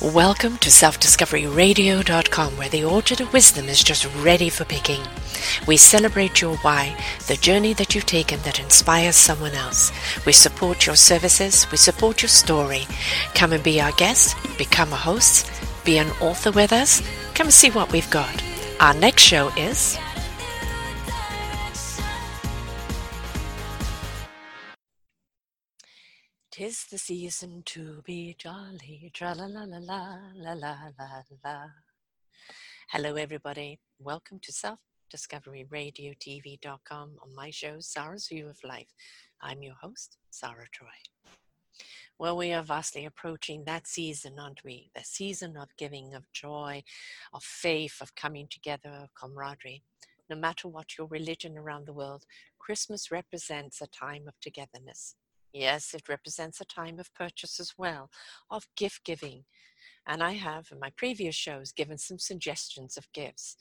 Welcome to selfdiscoveryradio.com, where the orchard of wisdom is just ready for picking. We celebrate your why, the journey that you've taken that inspires someone else. We support your services, we support your story. Come and be our guest, become a host, be an author with us. Come see what we've got. Our next show is Tis the season to be jolly, tra la la la la la la la la. Hello, everybody. Welcome to Self Discovery Radio TV.com on my show, Sarah's View of Life. I'm your host, Sarah Troy. Well, we are vastly approaching that season, aren't we? The season of giving, of joy, of faith, of coming together, of camaraderie. No matter what your religion around the world, Christmas represents a time of togetherness Yes, it represents a time of purchase as well, of gift giving. And I have in my previous shows given some suggestions of gifts.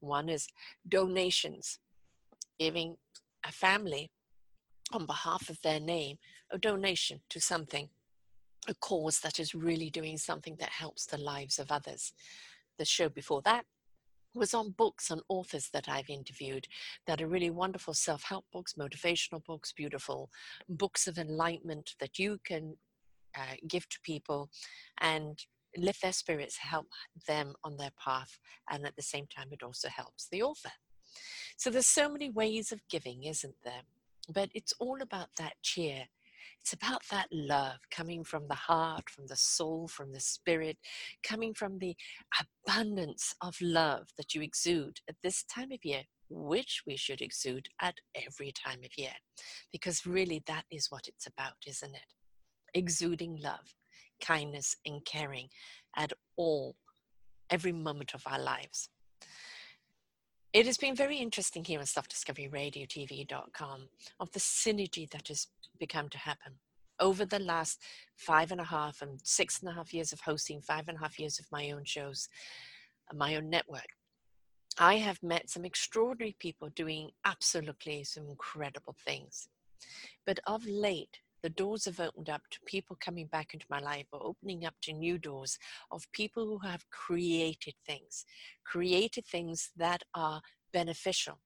One is donations, giving a family on behalf of their name a donation to something, a cause that is really doing something that helps the lives of others. The show before that was on books and authors that I've interviewed that are really wonderful self help books, motivational books, beautiful books of enlightenment that you can uh, give to people and lift their spirits, help them on their path, and at the same time, it also helps the author. So there's so many ways of giving, isn't there? But it's all about that cheer it's about that love coming from the heart, from the soul, from the spirit, coming from the abundance of love that you exude at this time of year, which we should exude at every time of year. Because really, that is what it's about, isn't it? Exuding love, kindness, and caring at all, every moment of our lives. It has been very interesting here on selfdiscoveryradiotv.com of the synergy that has become to happen. Over the last five and a half and six and a half years of hosting, five and a half years of my own shows, uh, my own network, I have met some extraordinary people doing absolutely some incredible things. But of late, the doors have opened up to people coming back into my life or opening up to new doors of people who have created things, created things that are beneficial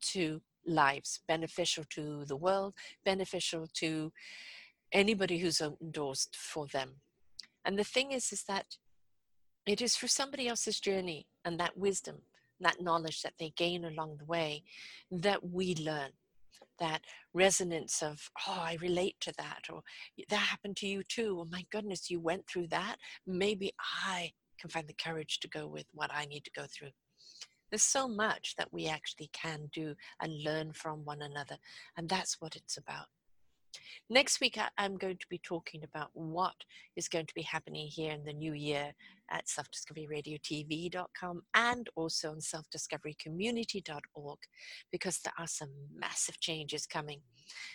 to lives, beneficial to the world, beneficial to anybody who's endorsed for them. And the thing is, is that it is through somebody else's journey and that wisdom, that knowledge that they gain along the way that we learn that resonance of, oh, I relate to that, or that happened to you too. Oh my goodness, you went through that. Maybe I can find the courage to go with what I need to go through. There's so much that we actually can do and learn from one another, and that's what it's about. Next week, I'm going to be talking about what is going to be happening here in the new year at selfdiscoveryradiotv.com and also on selfdiscoverycommunity.org because there are some massive changes coming.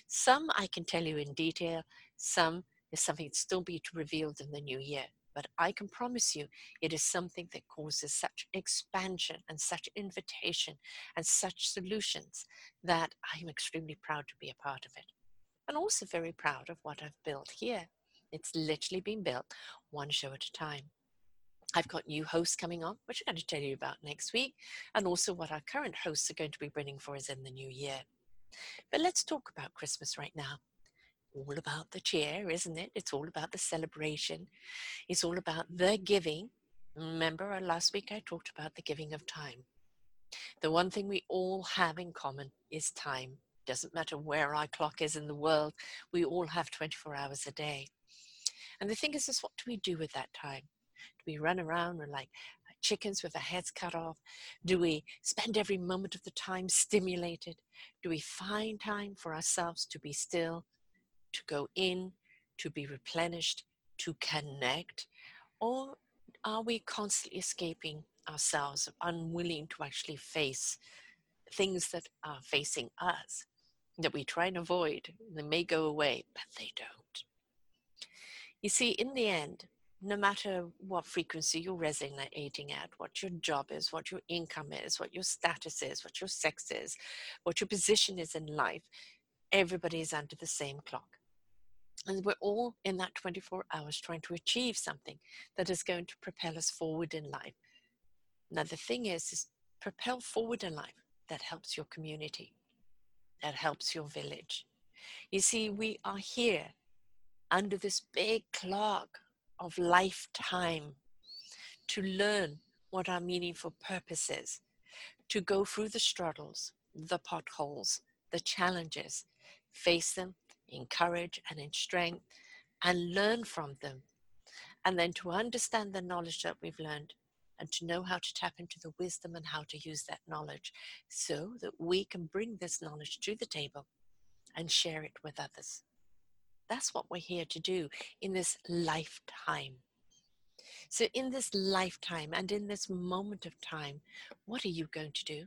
Some I can tell you in detail, some is something that's still be revealed in the new year. But I can promise you, it is something that causes such expansion and such invitation and such solutions that I'm extremely proud to be a part of it and also very proud of what I've built here. It's literally been built one show at a time. I've got new hosts coming on, which I'm going to tell you about next week, and also what our current hosts are going to be bringing for us in the new year. But let's talk about Christmas right now. All about the cheer, isn't it? It's all about the celebration. It's all about the giving. Remember, uh, last week I talked about the giving of time. The one thing we all have in common is time doesn't matter where our clock is in the world, we all have 24 hours a day. And the thing is, is what do we do with that time? Do we run around like chickens with our heads cut off? Do we spend every moment of the time stimulated? Do we find time for ourselves to be still, to go in, to be replenished, to connect? Or are we constantly escaping ourselves, unwilling to actually face things that are facing us? that we try and avoid. They may go away, but they don't. You see, in the end, no matter what frequency you're resonating at, what your job is, what your income is, what your status is, what your sex is, what your position is in life, everybody is under the same clock. And we're all in that 24 hours trying to achieve something that is going to propel us forward in life. Now, the thing is, is propel forward in life. That helps your community. That helps your village. You see, we are here under this big clock of lifetime to learn what our meaningful purpose is, to go through the struggles, the potholes, the challenges, face them in courage and in strength, and learn from them. And then to understand the knowledge that we've learned and to know how to tap into the wisdom and how to use that knowledge so that we can bring this knowledge to the table and share it with others. That's what we're here to do in this lifetime. So, in this lifetime and in this moment of time, what are you going to do?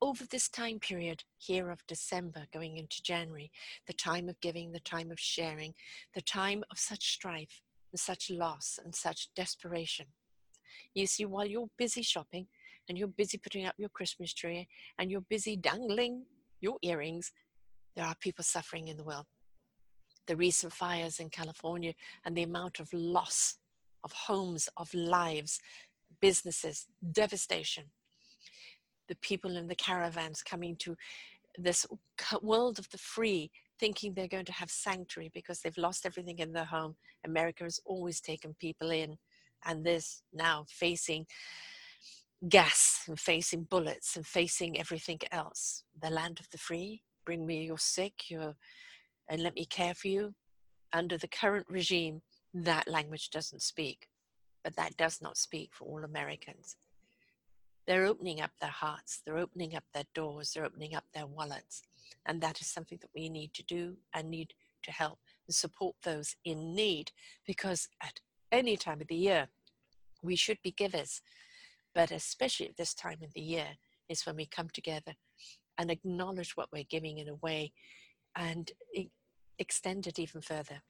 Over this time period here of December going into January, the time of giving, the time of sharing, the time of such strife and such loss and such desperation. You see, while you're busy shopping and you're busy putting up your Christmas tree and you're busy dangling your earrings, there are people suffering in the world. The recent fires in California and the amount of loss of homes, of lives, businesses, devastation. The people in the caravans coming to this world of the free, thinking they're going to have sanctuary because they've lost everything in their home. America has always taken people in, and this now facing gas and facing bullets and facing everything else. The land of the free, bring me your sick, your, and let me care for you. Under the current regime, that language doesn't speak, but that does not speak for all Americans. They're opening up their hearts, they're opening up their doors, they're opening up their wallets. And that is something that we need to do and need to help and support those in need because at any time of the year, we should be givers. But especially at this time of the year is when we come together and acknowledge what we're giving in a way and extend it even further.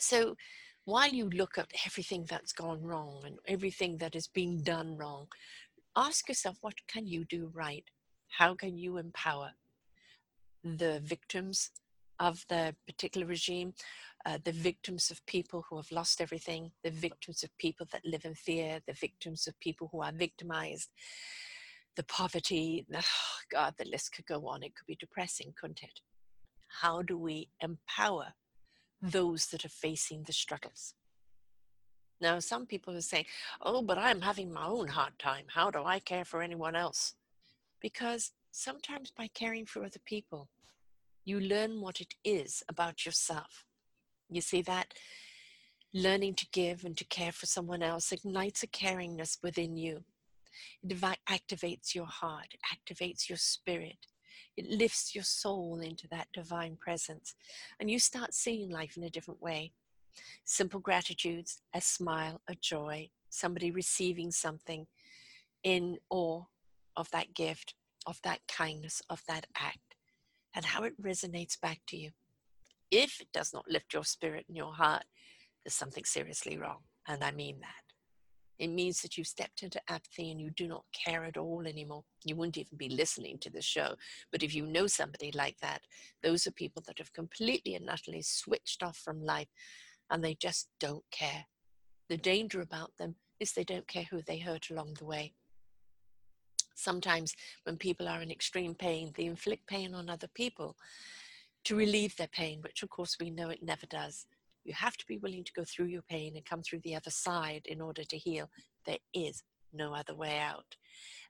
So while you look at everything that's gone wrong and everything that is being done wrong, ask yourself what can you do right? How can you empower the victims of the particular regime, uh, the victims of people who have lost everything, the victims of people that live in fear, the victims of people who are victimized, the poverty. Oh God, the list could go on. It could be depressing, couldn't it? How do we empower those that are facing the struggles. Now, some people are saying, Oh, but I'm having my own hard time. How do I care for anyone else? Because sometimes by caring for other people, you learn what it is about yourself. You see that? Learning to give and to care for someone else ignites a caringness within you. It activates your heart, activates your spirit, it lifts your soul into that divine presence, and you start seeing life in a different way. Simple gratitudes, a smile, a joy, somebody receiving something in awe of that gift, of that kindness, of that act, and how it resonates back to you. If it does not lift your spirit and your heart, there's something seriously wrong, and I mean that. It means that you've stepped into apathy and you do not care at all anymore. You wouldn't even be listening to the show. But if you know somebody like that, those are people that have completely and utterly switched off from life and they just don't care. The danger about them is they don't care who they hurt along the way. Sometimes, when people are in extreme pain, they inflict pain on other people to relieve their pain, which of course we know it never does. You have to be willing to go through your pain and come through the other side in order to heal. There is no other way out.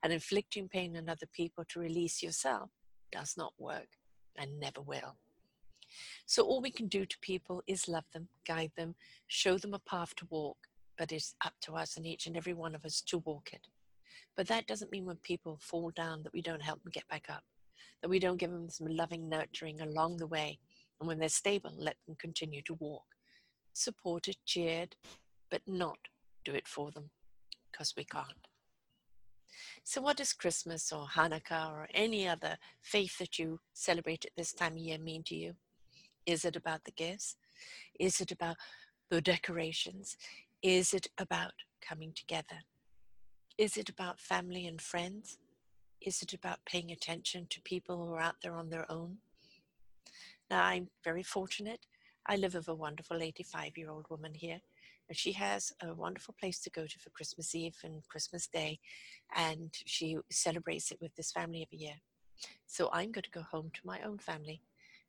And inflicting pain on other people to release yourself does not work and never will. So, all we can do to people is love them, guide them, show them a path to walk, but it's up to us and each and every one of us to walk it. But that doesn't mean when people fall down that we don't help them get back up, that we don't give them some loving nurturing along the way. And when they're stable, let them continue to walk supported, cheered, but not do it for them because we can't. So, what does Christmas or Hanukkah or any other faith that you celebrate at this time of year mean to you? Is it about the gifts? Is it about the decorations? Is it about coming together? Is it about family and friends? Is it about paying attention to people who are out there on their own? Now, I'm very fortunate I live with a wonderful 85 year old woman here, and she has a wonderful place to go to for Christmas Eve and Christmas Day, and she celebrates it with this family every year. So I'm going to go home to my own family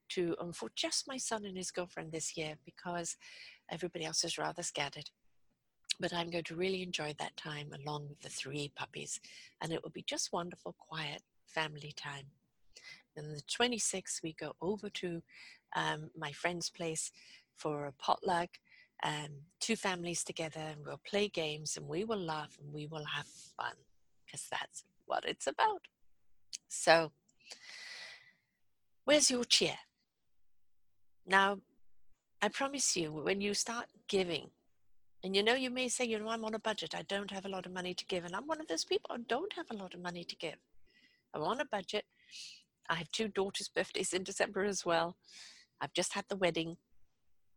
to um, for just my son and his girlfriend this year because everybody else is rather scattered. But I'm going to really enjoy that time along with the three puppies, and it will be just wonderful, quiet family time. And the 26th, we go over to um, my friend's place for a potluck, um, two families together, and we'll play games and we will laugh and we will have fun because that's what it's about. So, where's your cheer? Now, I promise you, when you start giving, and you know, you may say, you know, I'm on a budget, I don't have a lot of money to give. And I'm one of those people, I don't have a lot of money to give. I'm on a budget. I have two daughters' birthdays in December as well. I've just had the wedding.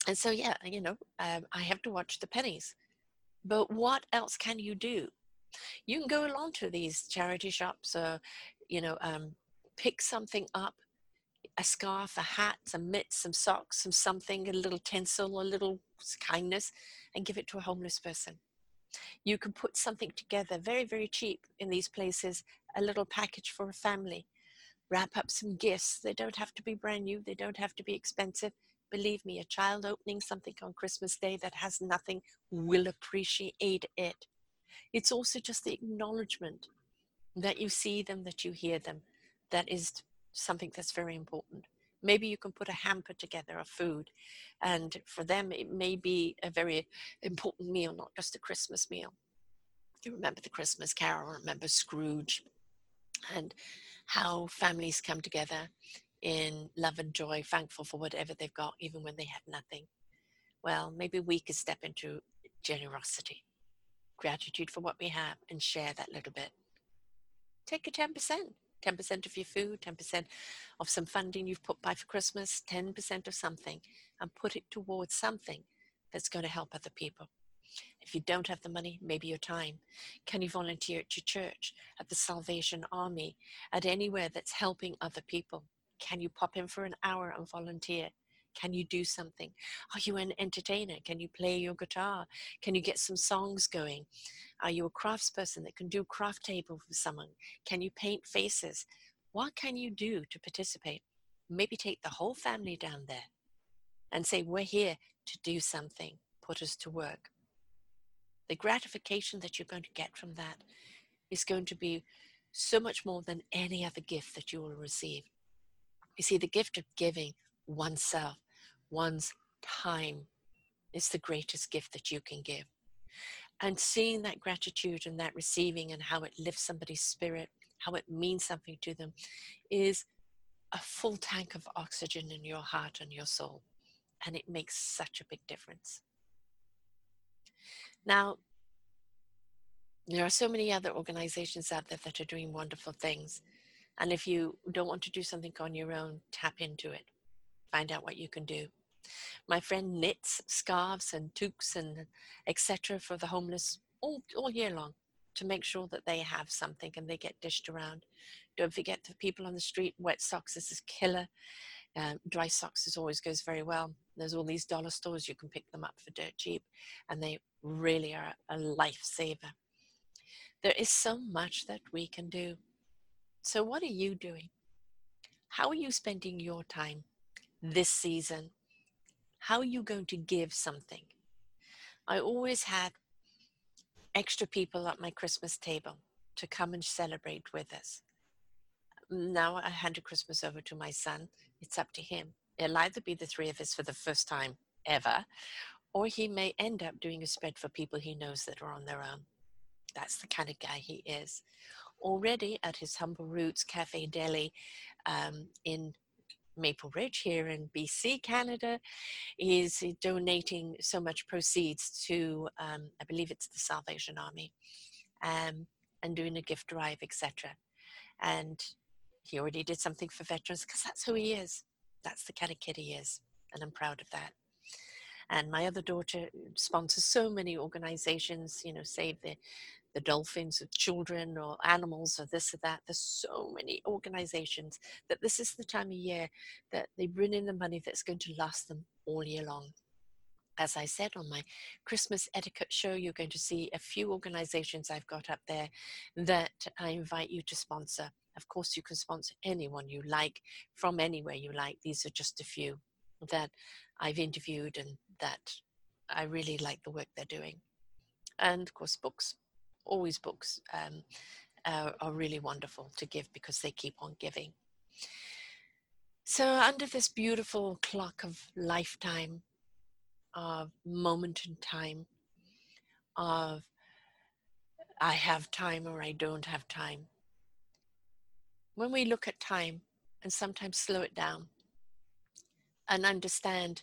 And so, yeah, you know, um, I have to watch the pennies. But what else can you do? You can go along to these charity shops, or, you know, um, pick something up a scarf, a hat, some mitts, some socks, some something, a little tinsel, a little kindness, and give it to a homeless person. You can put something together very, very cheap in these places, a little package for a family wrap up some gifts. They don't have to be brand new, they don't have to be expensive. Believe me, a child opening something on Christmas Day that has nothing will appreciate it. It's also just the acknowledgement that you see them, that you hear them. That is something that's very important. Maybe you can put a hamper together of food, and for them, it may be a very important meal, not just a Christmas meal. You remember the Christmas Carol, remember Scrooge, and how families come together in love and joy, thankful for whatever they've got, even when they have nothing. Well, maybe we could step into generosity, gratitude for what we have, and share that little bit. Take a 10%. 10% of your food, 10% of some funding you've put by for Christmas, 10% of something, and put it towards something that's going to help other people. If you don't have the money, maybe your time. Can you volunteer at your church, at the Salvation Army, at anywhere that's helping other people? Can you pop in for an hour and volunteer? Can you do something? Are you an entertainer? Can you play your guitar? Can you get some songs going? Are you a craftsperson that can do craft table for someone? Can you paint faces? What can you do to participate? Maybe take the whole family down there and say, We're here to do something. Put us to work the gratification that you're going to get from that is going to be so much more than any other gift that you will receive. You see, the gift of giving oneself, one's time, is the greatest gift that you can give. And seeing that gratitude and that receiving and how it lifts somebody's spirit, how it means something to them, is a full tank of oxygen in your heart and your soul. And it makes such a big difference. Now, there are so many other organizations out there that are doing wonderful things. And if you don't want to do something on your own, tap into it. Find out what you can do. My friend knits scarves and toques and etc. for the homeless all, all year long to make sure that they have something and they get dished around. Don't forget the people on the street, wet socks, this is killer. Um, dry socks is always goes very well. There's all these dollar stores you can pick them up for dirt cheap, and they really are a lifesaver. There is so much that we can do. So, what are you doing? How are you spending your time this season? How are you going to give something? I always had extra people at my Christmas table to come and celebrate with us. Now I hand Christmas over to my son. It's up to him. It'll either be the three of us for the first time ever, or he may end up doing a spread for people he knows that are on their own. That's the kind of guy he is. Already at his Humble Roots Cafe Deli um, in Maple Ridge here in BC, Canada, is donating so much proceeds to, um, I believe it's the Salvation Army, um, and doing a gift drive, etc. And he already did something for veterans because that's who he is. That's the kind of kid he is, and I'm proud of that. And my other daughter sponsors so many organizations, you know, Save the the dolphins of children or animals or this or that. There's so many organizations that this is the time of year that they bring in the money that's going to last them all year long. As I said on my Christmas etiquette show, you're going to see a few organizations I've got up there that I invite you to sponsor. Of course, you can sponsor anyone you like from anywhere you like. These are just a few that I've interviewed and that I really like the work they're doing. And of course, books, always books, um, uh, are really wonderful to give because they keep on giving. So, under this beautiful clock of lifetime, of moment in time, of I have time or I don't have time, when we look at time and sometimes slow it down and understand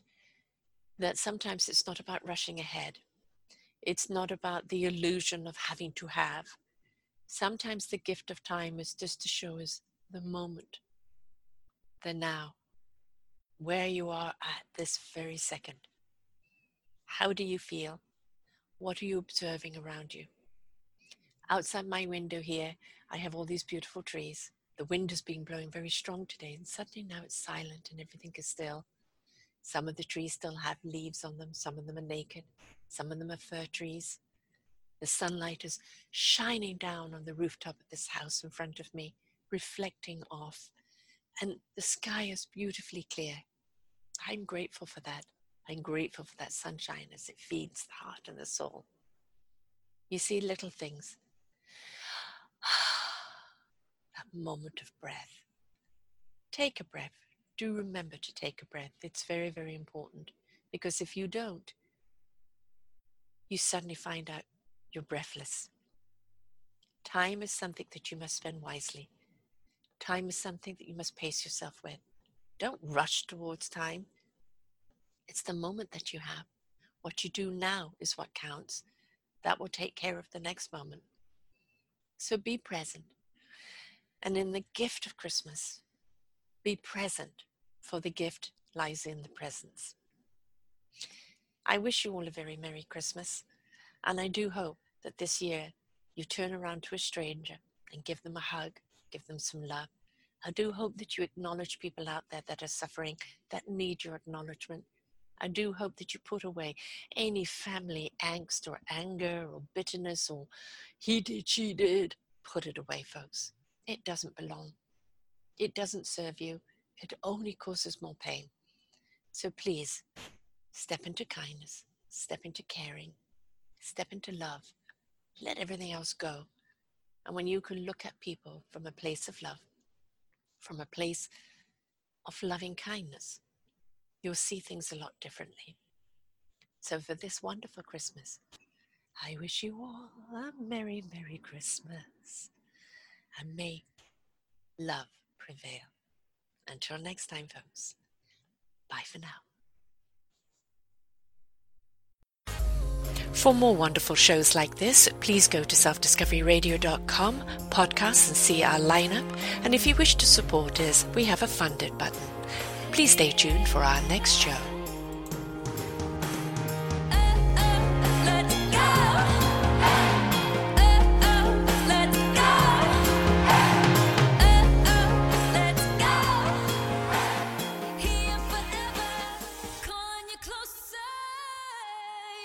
that sometimes it's not about rushing ahead. It's not about the illusion of having to have. Sometimes the gift of time is just to show us the moment, the now, where you are at this very second. How do you feel? What are you observing around you? Outside my window here, I have all these beautiful trees. The wind has been blowing very strong today, and suddenly now it's silent and everything is still. Some of the trees still have leaves on them, some of them are naked, some of them are fir trees. The sunlight is shining down on the rooftop of this house in front of me, reflecting off, and the sky is beautifully clear. I'm grateful for that. I'm grateful for that sunshine as it feeds the heart and the soul. You see little things that moment of breath. Take a breath. Do remember to take a breath. It's very, very important because if you don't, you suddenly find out you're breathless. Time is something that you must spend wisely. Time is something that you must pace yourself with. Don't rush towards time. It's the moment that you have. What you do now is what counts. That will take care of the next moment. So be present. And in the gift of Christmas, be present, for the gift lies in the presence. I wish you all a very Merry Christmas, and I do hope that this year you turn around to a stranger and give them a hug, give them some love. I do hope that you acknowledge people out there that are suffering, that need your acknowledgement. I do hope that you put away any family angst or anger or bitterness or he did, she did. Put it away, folks. It doesn't belong. It doesn't serve you. It only causes more pain. So please step into kindness, step into caring, step into love. Let everything else go. And when you can look at people from a place of love, from a place of loving kindness, you'll see things a lot differently. So, for this wonderful Christmas, I wish you all a Merry, Merry Christmas and may love prevail. Until next time, folks, bye for now. For more wonderful shows like this, please go to selfdiscoveryradio.com, podcasts, and see our lineup. And if you wish to support us, we have a funded button. Please stay tuned for our next show.